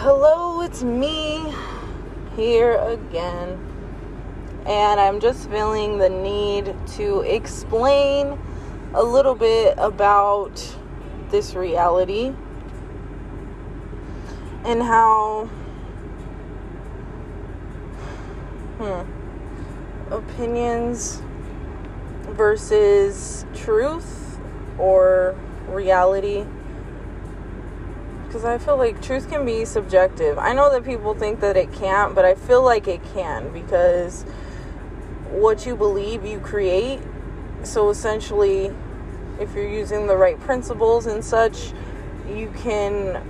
Hello, it's me here again. And I'm just feeling the need to explain a little bit about this reality and how hmm, opinions versus truth or reality because I feel like truth can be subjective. I know that people think that it can't, but I feel like it can because what you believe you create. So essentially, if you're using the right principles and such, you can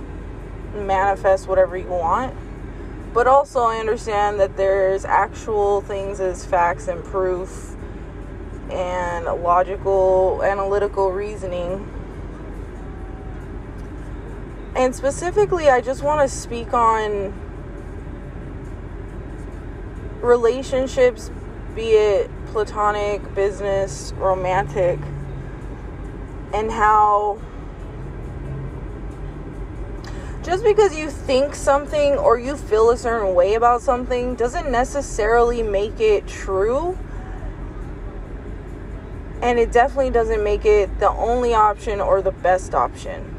manifest whatever you want. But also, I understand that there's actual things as facts and proof and logical, analytical reasoning and specifically, I just want to speak on relationships, be it platonic, business, romantic, and how just because you think something or you feel a certain way about something doesn't necessarily make it true. And it definitely doesn't make it the only option or the best option.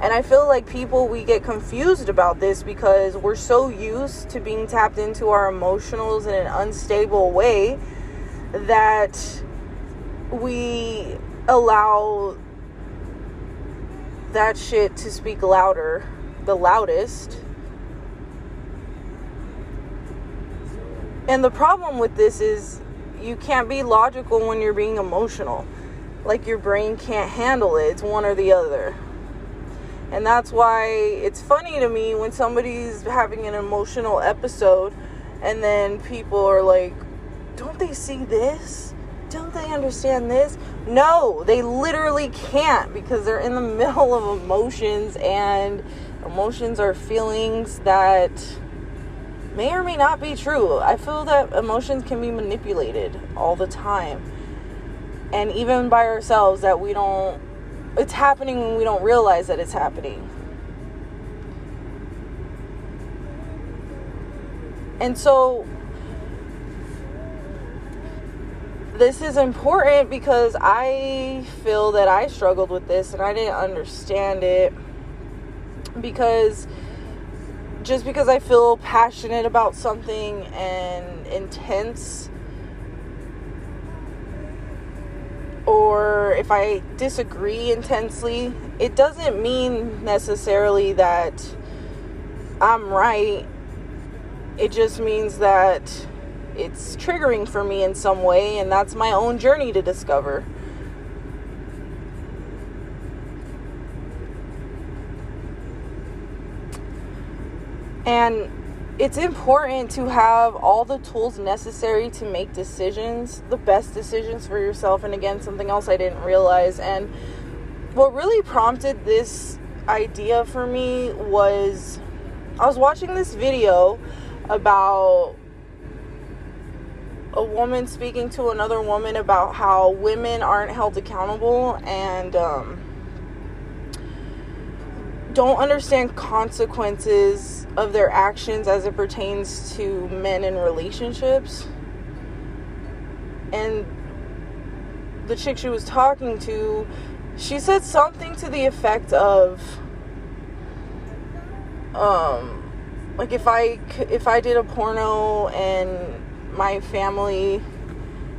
And I feel like people, we get confused about this because we're so used to being tapped into our emotionals in an unstable way that we allow that shit to speak louder, the loudest. And the problem with this is you can't be logical when you're being emotional. Like your brain can't handle it, it's one or the other. And that's why it's funny to me when somebody's having an emotional episode and then people are like, don't they see this? Don't they understand this? No, they literally can't because they're in the middle of emotions and emotions are feelings that may or may not be true. I feel that emotions can be manipulated all the time. And even by ourselves that we don't it's happening when we don't realize that it's happening. And so this is important because I feel that I struggled with this and I didn't understand it because just because I feel passionate about something and intense or if I disagree intensely, it doesn't mean necessarily that I'm right. It just means that it's triggering for me in some way, and that's my own journey to discover. And it's important to have all the tools necessary to make decisions, the best decisions for yourself. And again, something else I didn't realize. And what really prompted this idea for me was I was watching this video about a woman speaking to another woman about how women aren't held accountable and um, don't understand consequences of their actions as it pertains to men in relationships. And the chick she was talking to, she said something to the effect of um like if I if I did a porno and my family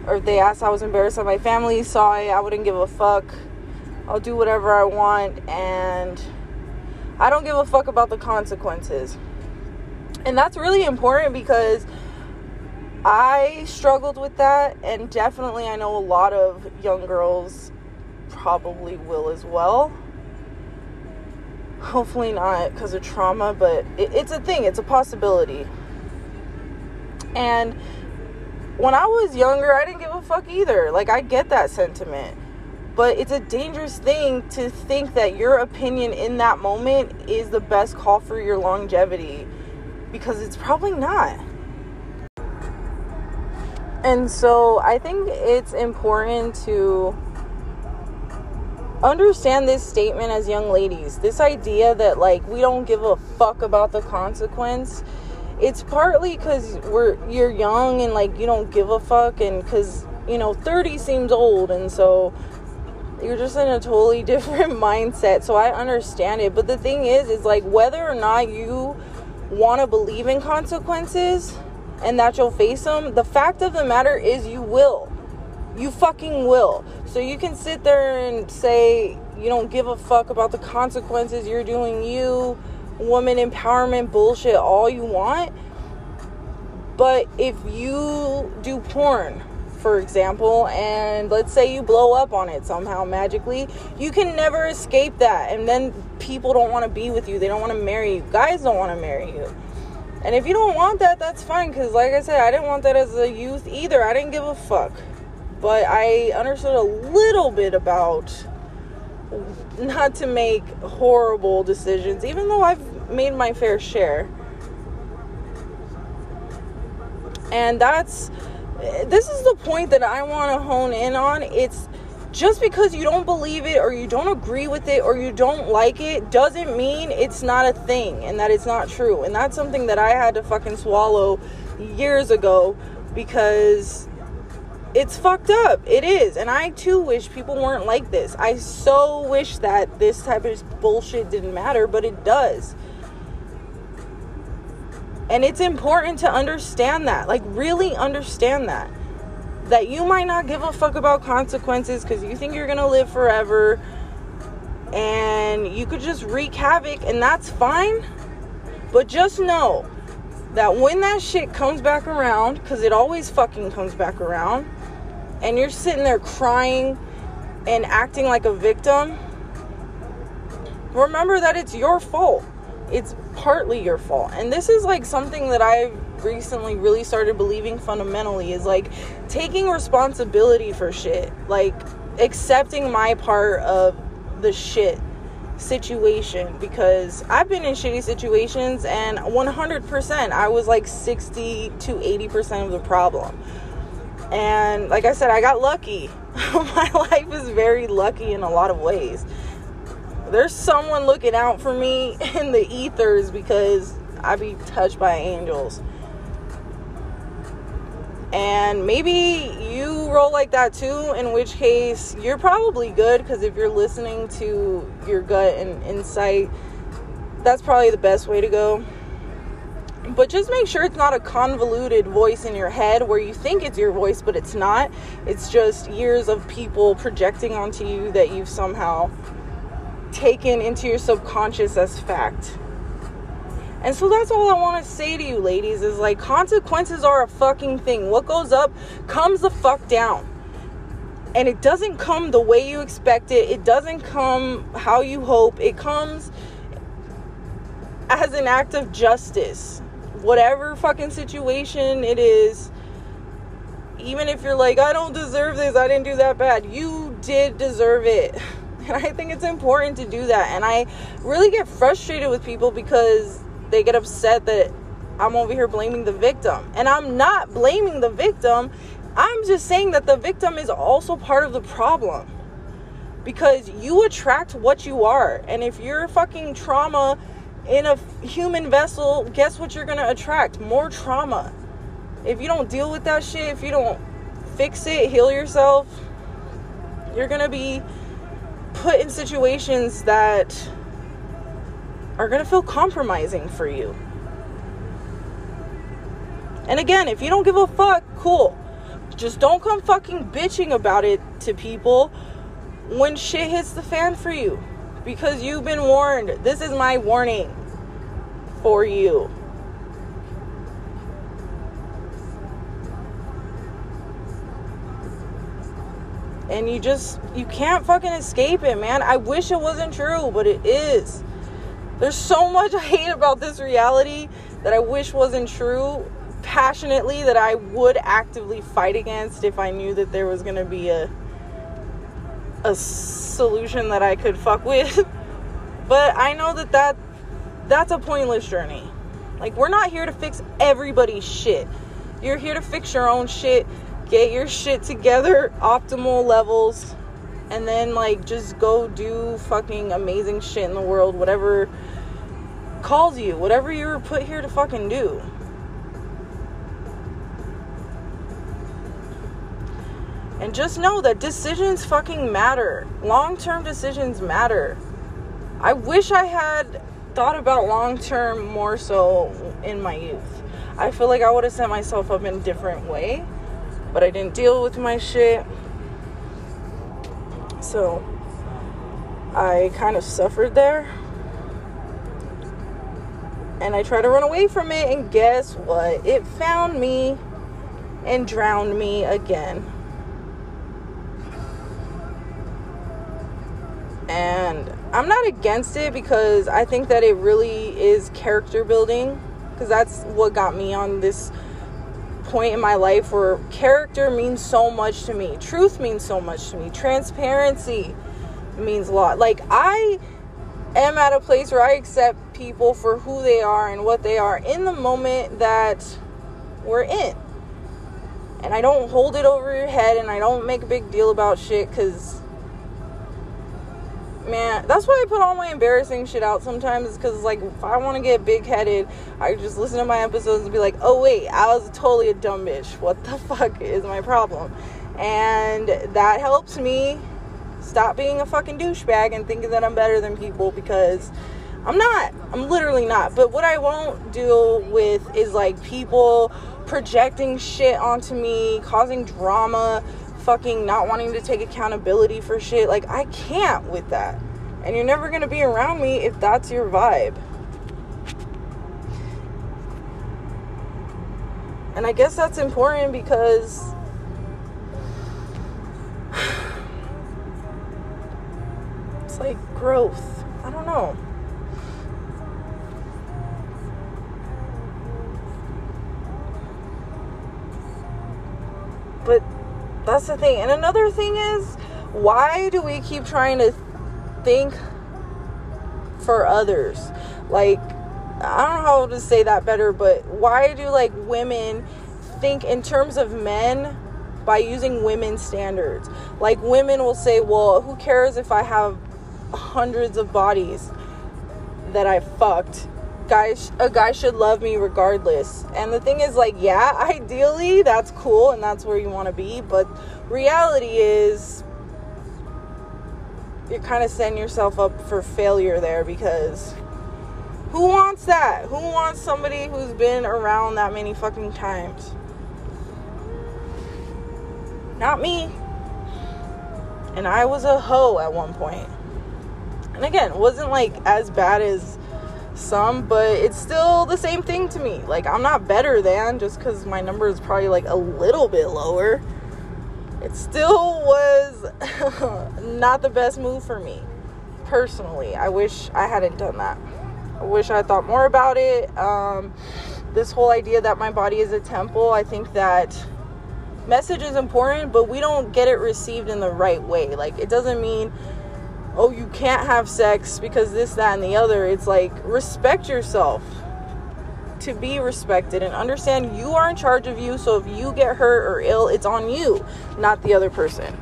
or they asked I was embarrassed that my family saw it, I wouldn't give a fuck. I'll do whatever I want and I don't give a fuck about the consequences. And that's really important because I struggled with that, and definitely I know a lot of young girls probably will as well. Hopefully not because of trauma, but it, it's a thing, it's a possibility. And when I was younger, I didn't give a fuck either. Like, I get that sentiment. But it's a dangerous thing to think that your opinion in that moment is the best call for your longevity because it's probably not. And so I think it's important to understand this statement as young ladies. This idea that like we don't give a fuck about the consequence. It's partly cuz we're you're young and like you don't give a fuck and cuz you know 30 seems old and so you're just in a totally different mindset. So I understand it. But the thing is is like whether or not you want to believe in consequences and that you'll face them, the fact of the matter is you will. You fucking will. So you can sit there and say you don't give a fuck about the consequences. You're doing you, woman empowerment bullshit all you want. But if you do porn, for example, and let's say you blow up on it somehow magically, you can never escape that. And then people don't want to be with you, they don't want to marry you, guys don't want to marry you. And if you don't want that, that's fine. Because, like I said, I didn't want that as a youth either. I didn't give a fuck. But I understood a little bit about not to make horrible decisions, even though I've made my fair share. And that's this is the point that I want to hone in on. It's just because you don't believe it or you don't agree with it or you don't like it doesn't mean it's not a thing and that it's not true. And that's something that I had to fucking swallow years ago because it's fucked up. It is. And I too wish people weren't like this. I so wish that this type of bullshit didn't matter, but it does. And it's important to understand that. Like, really understand that. That you might not give a fuck about consequences because you think you're gonna live forever and you could just wreak havoc, and that's fine. But just know that when that shit comes back around, because it always fucking comes back around, and you're sitting there crying and acting like a victim, remember that it's your fault it's partly your fault. And this is like something that I've recently really started believing fundamentally is like taking responsibility for shit. Like accepting my part of the shit situation because I've been in shitty situations and 100% I was like 60 to 80% of the problem. And like I said, I got lucky. my life is very lucky in a lot of ways there's someone looking out for me in the ethers because I be touched by angels. And maybe you roll like that too, in which case you're probably good because if you're listening to your gut and insight, that's probably the best way to go. But just make sure it's not a convoluted voice in your head where you think it's your voice, but it's not. It's just years of people projecting onto you that you've somehow taken into your subconscious as fact. And so that's all I want to say to you, ladies, is like consequences are a fucking thing. What goes up comes the fuck down. And it doesn't come the way you expect it, it doesn't come how you hope. It comes as an act of justice. Whatever fucking situation it is, even if you're like, I don't deserve this, I didn't do that bad, you did deserve it. And I think it's important to do that. And I really get frustrated with people because they get upset that I'm over here blaming the victim. And I'm not blaming the victim. I'm just saying that the victim is also part of the problem. Because you attract what you are. And if you're fucking trauma in a human vessel, guess what you're going to attract? More trauma. If you don't deal with that shit, if you don't fix it, heal yourself, you're going to be put in situations that are going to feel compromising for you. And again, if you don't give a fuck, cool. Just don't come fucking bitching about it to people when shit hits the fan for you. Because you've been warned. This is my warning for you. And you just you can't fucking escape it, man. I wish it wasn't true, but it is. There's so much I hate about this reality that I wish wasn't true passionately that I would actively fight against if I knew that there was going to be a a solution that I could fuck with. but I know that that that's a pointless journey. Like we're not here to fix everybody's shit. You're here to fix your own shit get your shit together, optimal levels, and then like just go do fucking amazing shit in the world, whatever calls you, whatever you were put here to fucking do. And just know that decisions fucking matter. Long term decisions matter. I wish I had thought about long term more so in my youth. I feel like I would have set myself up in a different way, but I didn't deal with my shit. So I kind of suffered there. And I tried to run away from it, and guess what? It found me and drowned me again. And I'm not against it because I think that it really is character building because that's what got me on this point in my life where character means so much to me. Truth means so much to me. Transparency means a lot. Like I am at a place where I accept people for who they are and what they are in the moment that we're in. And I don't hold it over your head and I don't make a big deal about shit cuz man, that's why I put all my embarrassing shit out sometimes because, like, if I want to get big headed, I just listen to my episodes and be like, oh, wait, I was totally a dumb bitch. What the fuck is my problem? And that helps me stop being a fucking douchebag and thinking that I'm better than people because I'm not. I'm literally not. But what I won't deal with is like people projecting shit onto me, causing drama, fucking not wanting to take accountability for shit. Like, I can't with that. And you're never gonna be around me if that's your vibe. And I guess that's important because it's like growth. I don't know. But that's the thing. And another thing is, why do we keep trying to think for others? Like, I don't know how to say that better, but why do like women think in terms of men by using women's standards? Like, women will say, well, who cares if I have hundreds of bodies that I fucked? Guys a guy should love me regardless. And the thing is like yeah ideally that's cool and that's where you want to be but reality is you're kind of setting yourself up for failure there because who wants that? Who wants somebody who's been around that many fucking times? Not me. And i was a hoe at one point. And again wasn't like as bad as some, but it's still the same thing to me. Like, I'm not better than just because my number is probably like a little bit lower. It still was not the best move for me personally. I wish I hadn't done that. I wish I thought more about it. Um, this whole idea that my body is a temple, I think that message is important, but we don't get it received in the right way. Like, it doesn't mean oh, you can't have sex because this, that, and the other. It's like respect yourself to be respected and understand you are in charge of you. So if you get hurt or ill, it's on you, not the other person.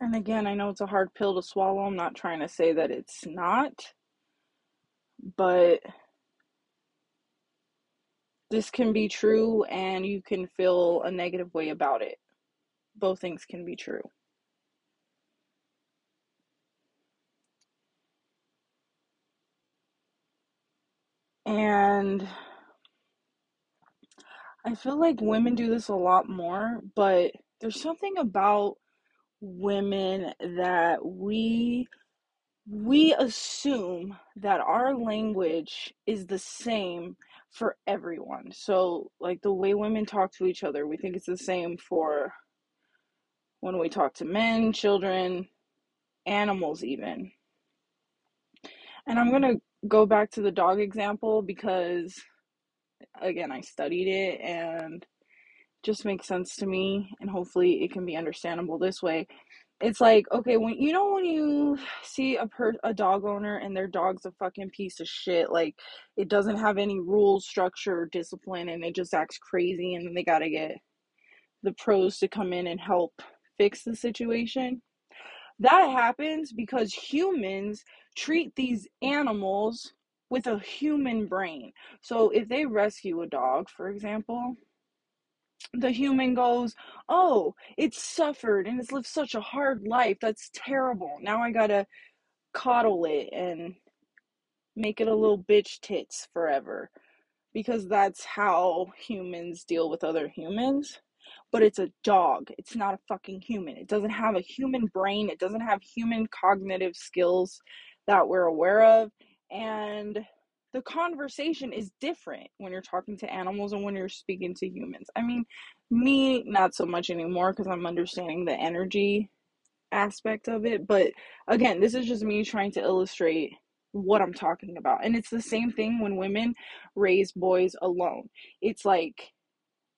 And again, I know it's a hard pill to swallow. I'm not trying to say that it's not, but this can be true and you can feel a negative way about it. Both things can be true. And I feel like women do this a lot more, but there's something about women that we we assume that our language is the same for everyone. So, like the way women talk to each other, we think it's the same for when we talk to men, children, animals, even. And I'm going to go back to the dog example because again I studied it and just makes sense to me and hopefully it can be understandable this way. It's like, okay, when you know when you see a per a dog owner and their dog's a fucking piece of shit, like it doesn't have any rules, structure, discipline and it just acts crazy and then they got to get the pros to come in and help fix the situation. That happens because humans treat these animals with a human brain. So if they rescue a dog, for example, the human goes, Oh, it's suffered and it's lived such a hard life. That's terrible. Now I gotta coddle it and make it a little bitch tits forever because that's how humans deal with other humans. But it's a dog. It's not a fucking human. It doesn't have a human brain. It doesn't have human cognitive skills that we're aware of. And the conversation is different when you're talking to animals and when you're speaking to humans. I mean, me, not so much anymore because I'm understanding the energy aspect of it. But again, this is just me trying to illustrate what I'm talking about. And it's the same thing when women raise boys alone. It's like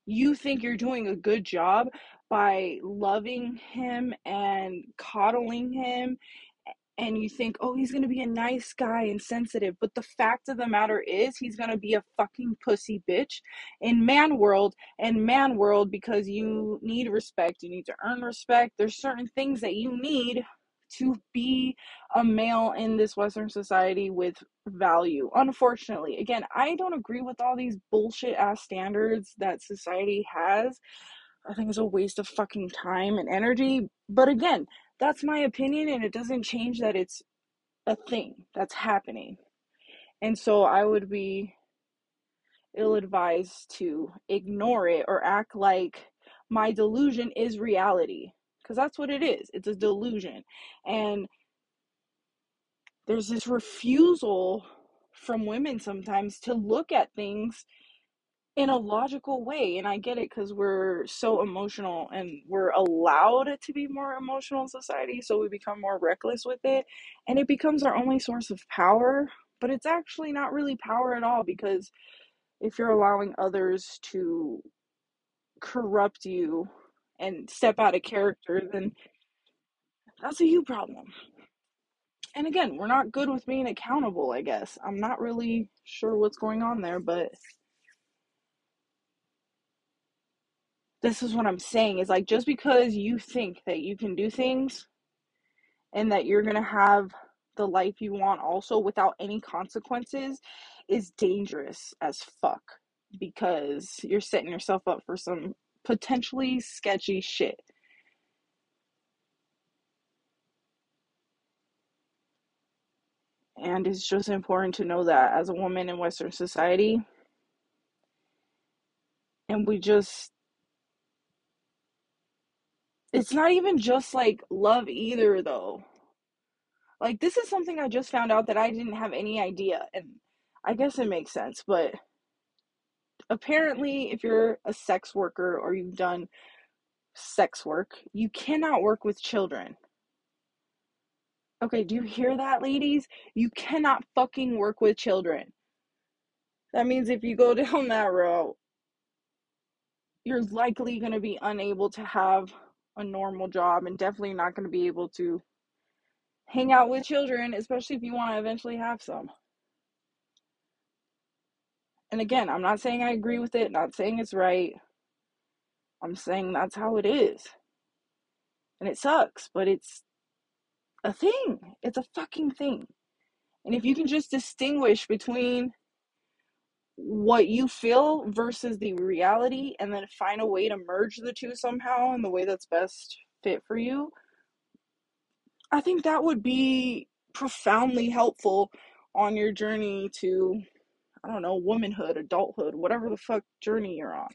you think you're doing a good job by loving him and coddling him and you think, oh, he's gonna be a nice guy and sensitive. But the fact of the matter is, he's gonna be a fucking pussy bitch in man world and man world because you need respect. You need to earn respect. There's certain things that you need to be a male in this Western society with value. Unfortunately, again, I don't agree with all these bullshit ass standards that society has. I think it's a waste of fucking time and energy. But again, that's my opinion, and it doesn't change that it's a thing that's happening. And so I would be ill advised to ignore it or act like my delusion is reality. Because that's what it is it's a mm-hmm. delusion. And there's this refusal from women sometimes to look at things in a logical way and i get it because we're so emotional and we're allowed to be more emotional in society so we become more reckless with it and it becomes our only source of power but it's actually not really power at all because if you're allowing others to corrupt you and step out of character then that's a you problem. And again we're not good with being accountable i guess. I'm not really sure what's going on there but this is what I'm saying is like just because you think that you can do things and that you're going to have the life you want also without any consequences is dangerous as fuck because you're setting yourself up for some potentially sketchy shit. And it's just important to know that as a woman in Western society, and we just it's not even just like love either though like this is something i just found out that i didn't have any idea and i guess it makes sense but apparently if you're a sex worker or you've done sex work you cannot work with children. Okay do you hear that ladies? You cannot fucking work with children. That means if you go down that road, you're likely going to be unable to have a normal job and definitely not going to be able to hang out with children, especially if you want to eventually have some. And again, I'm not saying I agree with it, not saying it's right. I'm saying that's how it is. And it sucks, but it's a thing. It's a fucking thing. And if you can just distinguish between what you feel versus the reality and then find a way to merge the two somehow in the way that's best fit for you i think that would be profoundly helpful on your journey to i don't know womanhood adulthood whatever the fuck journey you're on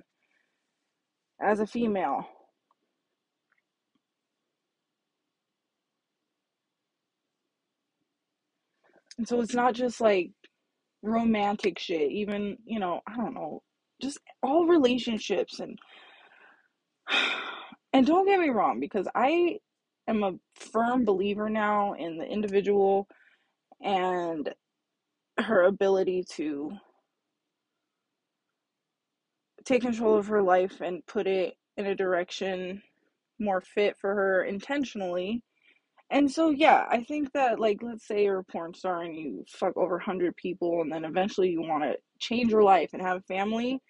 as a female. And so it's not just like romantic shit, even, you know, I don't know, just all relationships and and don't get me wrong because I am a firm believer now in the individual and her ability to take control of her life and put it in a direction more fit for her intentionally. And so yeah, I think that like let's say you're a porn star and you fuck over 100 people and then eventually you want to change your life and have a family.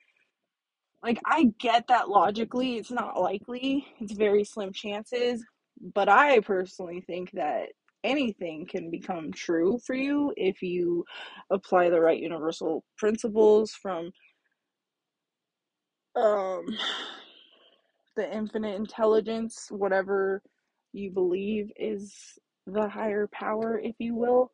Like, I get that logically, it's not likely, it's very slim chances, but I personally think that anything can become true for you if you apply the right universal principles from um the infinite intelligence, whatever you believe is the higher power, if you will.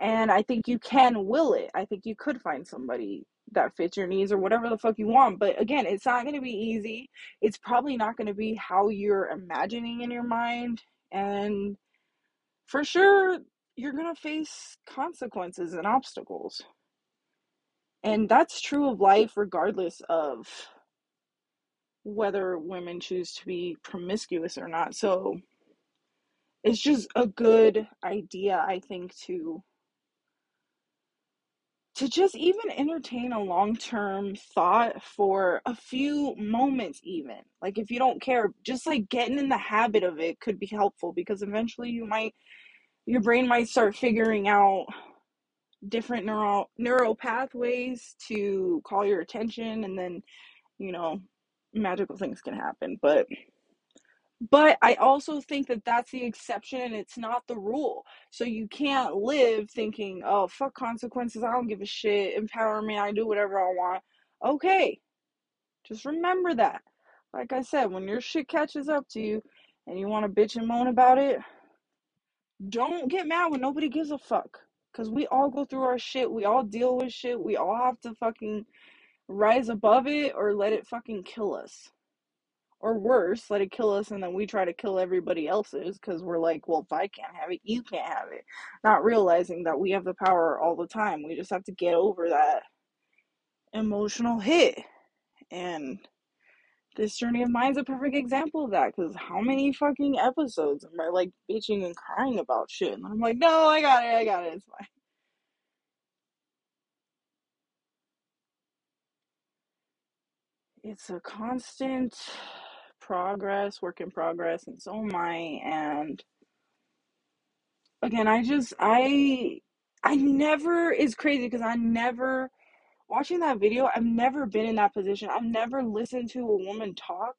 And I think you can will it. I think you could find somebody that fits your needs or whatever the fuck you want. But again, it's not going to be easy. It's probably not going to be how you're imagining in your mind. And for sure, you're going to face consequences and obstacles. And that's true of life, regardless of whether women choose to be promiscuous or not. So it's just a good idea, I think, to to just even entertain a long-term thought for a few moments even like if you don't care just like getting in the habit of it could be helpful because eventually you might your brain might start figuring out different neural neural pathways to call your attention and then you know magical things can happen but but I also think that that's the exception and it's not the rule. So you can't live thinking, oh, fuck consequences. I don't give a shit. Empower me. I do whatever I want. Okay. Just remember that. Like I said, when your shit catches up to you and you want to bitch and moan about it, don't get mad when nobody gives a fuck. Because we all go through our shit. We all deal with shit. We all have to fucking rise above it or let it fucking kill us or worse, let it kill us, and then we try to kill everybody else's because we're like, well, if I can't have it, you can't have it. Not realizing that we have the power all the time. We just have to get over that emotional hit. And this journey of mine's a perfect example of that because how many fucking episodes am I like bitching and crying about shit? And I'm like, no, I got it, I got it, it's fine. It's a constant progress, work in progress, and so am I. And again, I just I I never is crazy because I never watching that video, I've never been in that position. I've never listened to a woman talk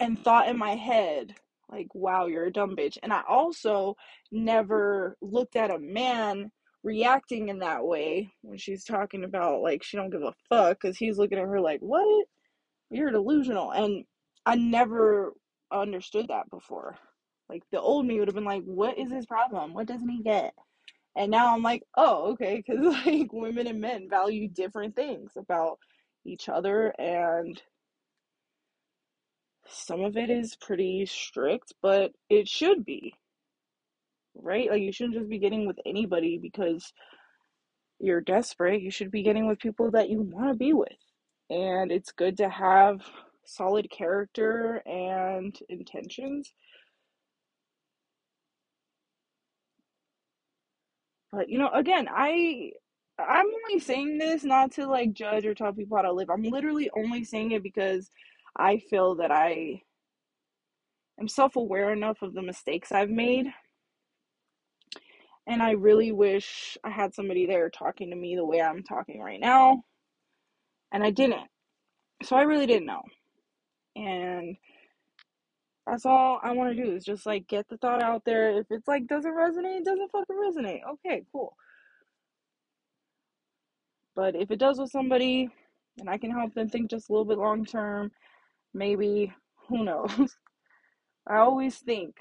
and thought in my head like, "Wow, you're a dumb bitch." And I also never looked at a man reacting in that way when she's talking about like she don't give a fuck cuz he's looking at her like, "What? You're delusional." And I never understood that before. Like the old me would have been like, "What is his problem? What doesn't he get?" And now I'm like, "Oh, okay," cuz like women and men value different things about each other and some of it is pretty strict, but it should be, right? Like you shouldn't just be getting with anybody because you're desperate. You should be getting with people that you want to be with. And it's good to have solid character and intentions. But you know, again, I I'm only saying this not to like judge or tell people how to live. I'm literally only saying it because I feel that I am self-aware enough of the mistakes I've made. And I really wish I had somebody there talking to me the way I'm talking right now. And I didn't. So I really didn't know. And that's all I want to do is just like get the thought out there. If it's like doesn't resonate, it doesn't fucking resonate. Okay, cool. But if it does with somebody and I can help them think just a little bit long term, maybe, who knows? I always think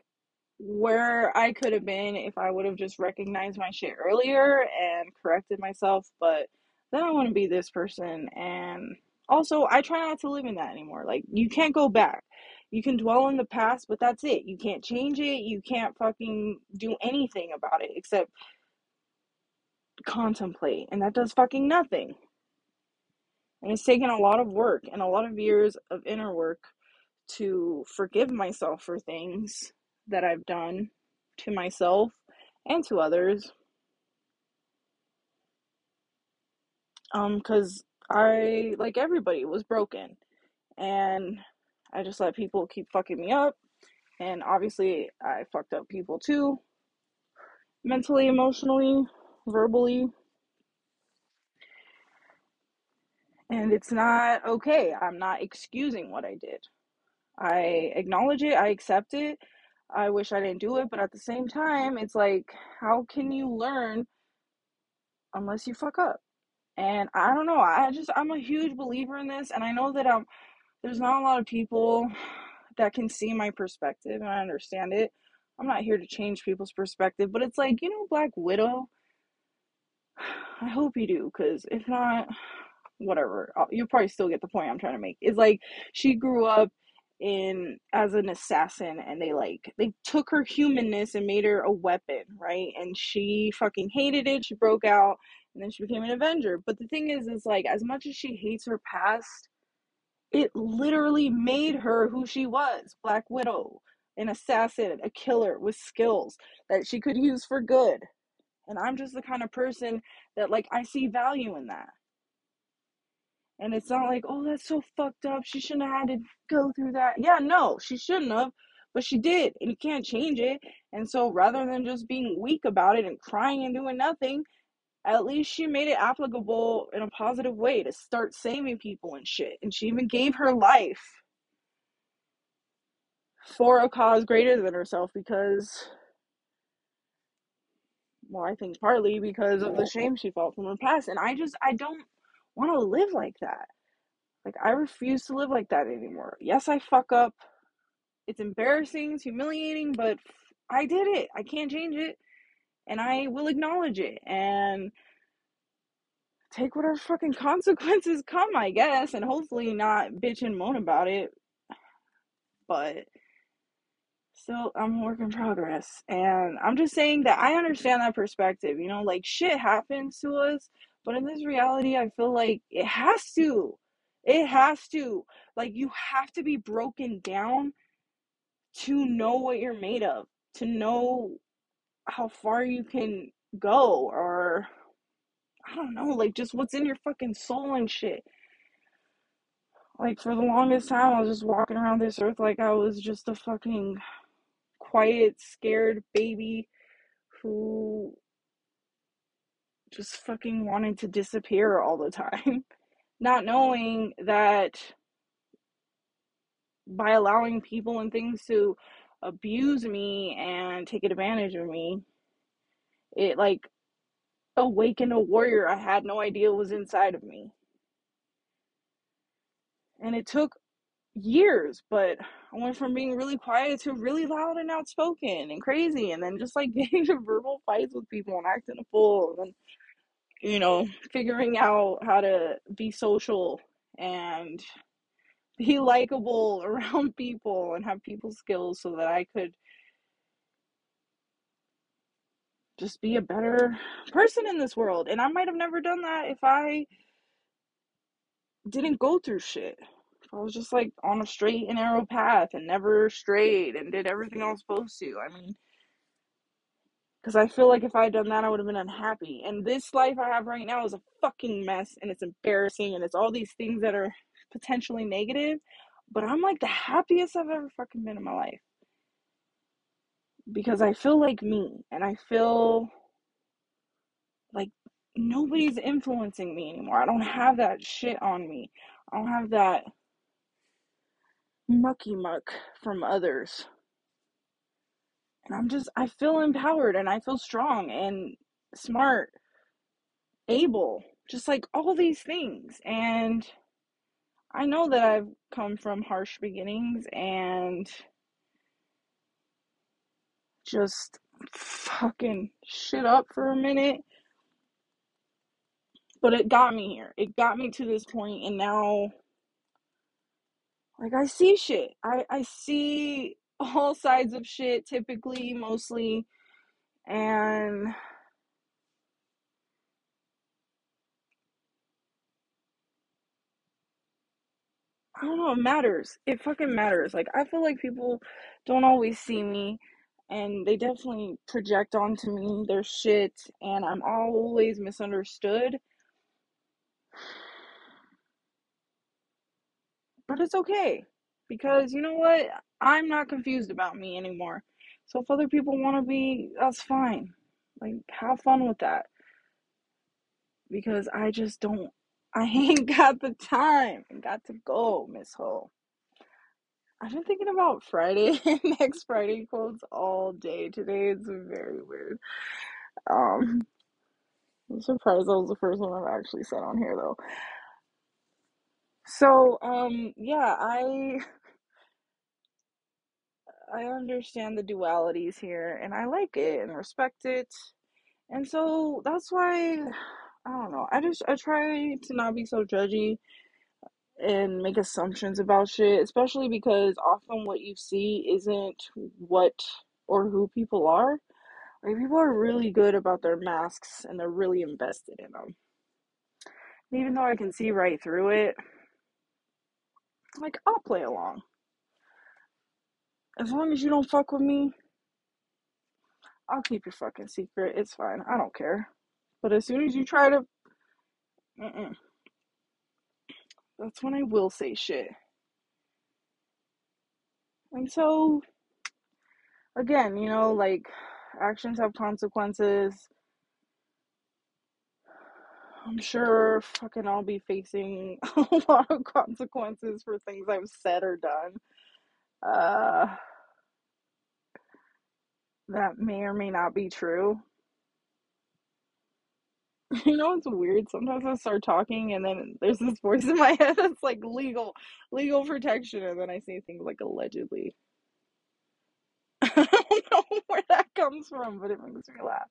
where I could have been if I would have just recognized my shit earlier and corrected myself, but then I want to be this person. And also, I try not to live in that anymore. Like, you can't go back. You can dwell in the past, but that's it. You can't change it. You can't fucking do anything about it except contemplate. And that does fucking nothing. And it's taken a lot of work and a lot of years of inner work to forgive myself for things that I've done to myself and to others. Um, cause I, like everybody, was broken. And I just let people keep fucking me up. And obviously, I fucked up people too. Mentally, emotionally, verbally. And it's not okay. I'm not excusing what I did. I acknowledge it, I accept it. I wish I didn't do it, but at the same time, it's like, how can you learn unless you fuck up? And I don't know. I just I'm a huge believer in this, and I know that um there's not a lot of people that can see my perspective, and I understand it. I'm not here to change people's perspective, but it's like you know Black Widow. I hope you do, because if not, whatever. You'll probably still get the point I'm trying to make. It's like she grew up in as an assassin and they like they took her humanness and made her a weapon, right? And she fucking hated it. She broke out and then she became an Avenger. But the thing is is like as much as she hates her past, it literally made her who she was. Black Widow, an assassin, a killer with skills that she could use for good. And I'm just the kind of person that like I see value in that. And it's not like, oh, that's so fucked up. She shouldn't have had to go through that. Yeah, no, she shouldn't have, but she did, and you can't change it. And so rather than just being weak about it and crying and doing nothing, at least she made it applicable in a positive way to start saving people and shit. And she even gave her life for a cause greater than herself because, well, I think partly because of the shame she felt from her past. And I just, I don't want to live like that. Like, I refuse to live like that anymore. Yes, I fuck up. It's embarrassing, it's humiliating, but I did it. I can't change it. And I will acknowledge it and take whatever fucking consequences come, I guess, and hopefully not bitch and moan about it. But still, I'm a work in progress. And I'm just saying that I understand that perspective. You know, like shit happens to us, but in this reality, I feel like it has to. It has to. Like, you have to be broken down to know what you're made of, to know how far you can go, or I don't know, like just what's in your fucking soul and shit. Like, for the longest time, I was just walking around this earth like I was just a fucking quiet, scared baby who just fucking wanted to disappear all the time. Not knowing that by allowing people and things to abuse me and take advantage of me, it like awakened a warrior I had no idea was inside of me. And it took years, but I went from being really quiet to really loud and outspoken and crazy, and then just like getting into verbal fights with people and acting a fool, and you know, figuring out how to be social and be likable around people and have people skills so that I could just be a better person in this world. And I might have never done that if I didn't go through shit. If I was just like on a straight and narrow path and never strayed and did everything I was supposed to. I mean, because I feel like if I had done that, I would have been unhappy. And this life I have right now is a fucking mess and it's embarrassing and it's all these things that are potentially negative. But I'm like the happiest I've ever fucking been in my life. Because I feel like me and I feel like nobody's influencing me anymore. I don't have that shit on me. I don't have that mucky muck from others. And I'm just, I feel empowered and I feel strong and smart, able, just like all these things. And I know that I've come from harsh beginnings and just fucking shit up for a minute. But it got me here. It got me to this point and now like I see shit. I I see all sides of shit typically mostly and I don't know, it matters. It fucking matters. Like I feel like people don't always see me and they definitely project onto me their shit and I'm always misunderstood. But it's okay because you know what? I'm not confused about me anymore. So if other people want to be, that's fine. Like have fun with that. Because I just don't I ain't got the time. Got to go, Miss Ho. I've been thinking about Friday next Friday quotes all day today. It's very weird. Um, I'm surprised that was the first one I've actually said on here though. So, um, yeah, I I understand the dualities here and I like it and respect it. And so that's why I don't know. I just I try to not be so judgy and make assumptions about shit, especially because often what you see isn't what or who people are. Like people are really good about their masks and they're really invested in them. And even though I can see right through it, like I'll play along. As long as you don't fuck with me, I'll keep your fucking secret. It's fine. I don't care. But as soon as you try to, mm-mm, that's when I will say shit. And so, again, you know, like actions have consequences. I'm sure fucking I'll be facing a lot of consequences for things I've said or done. Uh, that may or may not be true. You know, it's weird. Sometimes I start talking and then there's this voice in my head that's like legal, legal protection, and then I say things like allegedly. I don't know where that comes from, but it makes me laugh.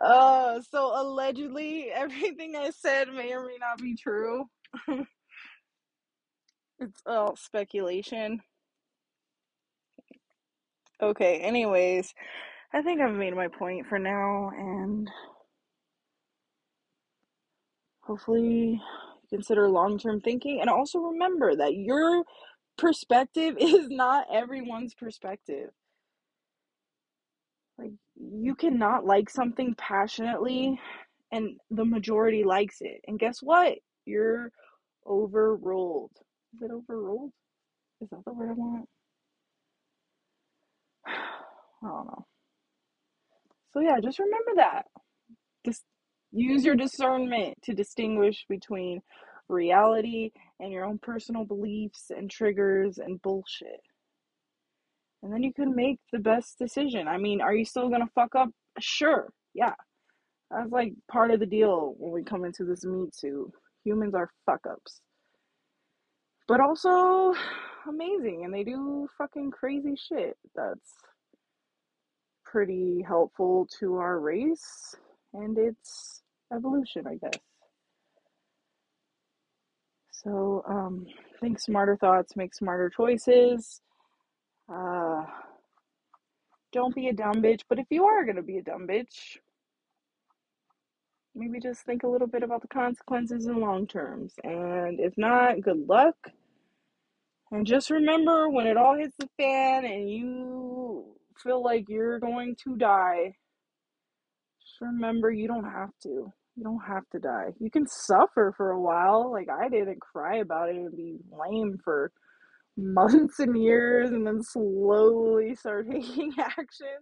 Uh, so allegedly, everything I said may or may not be true. it's all speculation. Okay, anyways, I think I've made my point for now, and hopefully consider long-term thinking and also remember that your perspective is not everyone's perspective. Like you cannot like something passionately and the majority likes it. And guess what? You're overruled. Is it overruled? Is that the word i want? I don't know. So yeah just remember that. Just use your discernment to distinguish between reality and your own personal beliefs and triggers and bullshit and then you can make the best decision. I mean, are you still gonna fuck up? Sure, yeah. That's like part of the deal when we come into this meat Too. Humans are fuck ups, but also amazing, and they do fucking crazy shit. That's pretty helpful to our race and its evolution, I guess. So, um, think smarter thoughts, make smarter choices. Uh, don't be a dumb bitch. But if you are going to be a dumb bitch, maybe just think a little bit about the consequences in long terms. And if not, good luck. And just remember when it all hits the fan and you feel like you're going to die, remember you don't have to. You don't have to die. You can suffer for a while. Like I didn't cry about it and be lame for months and years and then slowly start taking action.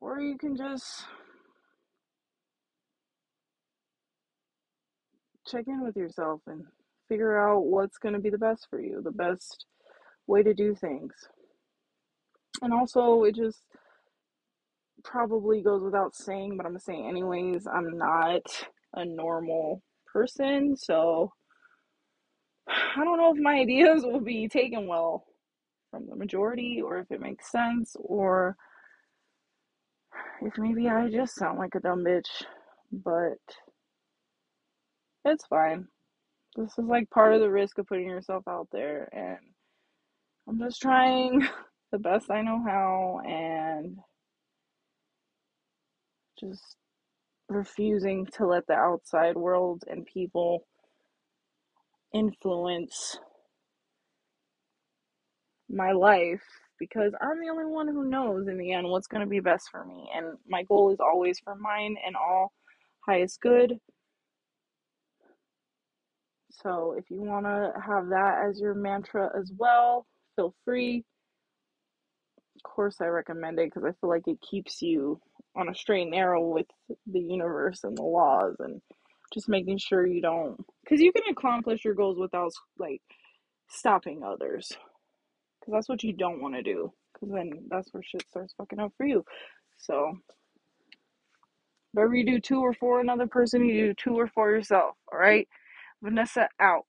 Or you can just check in with yourself and figure out what's going to be the best for you, the best way to do things. And also, it just probably goes without saying, but I'm to say anyways, I'm not a normal person, so I don't know if my ideas will be taken well from the majority or if it makes sense or if maybe I just sound like a dumb bitch, but it's fine. This is like part of the risk of putting yourself out there, and I'm just trying the best I know how and just refusing to let the outside world and people influence my life because I'm the only one who knows in the end what's going to be best for me. And my goal is always for mine and all highest good. So if you want to have that as your mantra as well, feel free. Of course, I recommend it because I feel like it keeps you on a straight and narrow with the universe and the laws and Just making sure you don't, because you can accomplish your goals without like stopping others, because that's what you don't want to do. Because then that's where shit starts fucking up for you. So, whatever you do to or for another person, you do to or for yourself. All right, Vanessa out.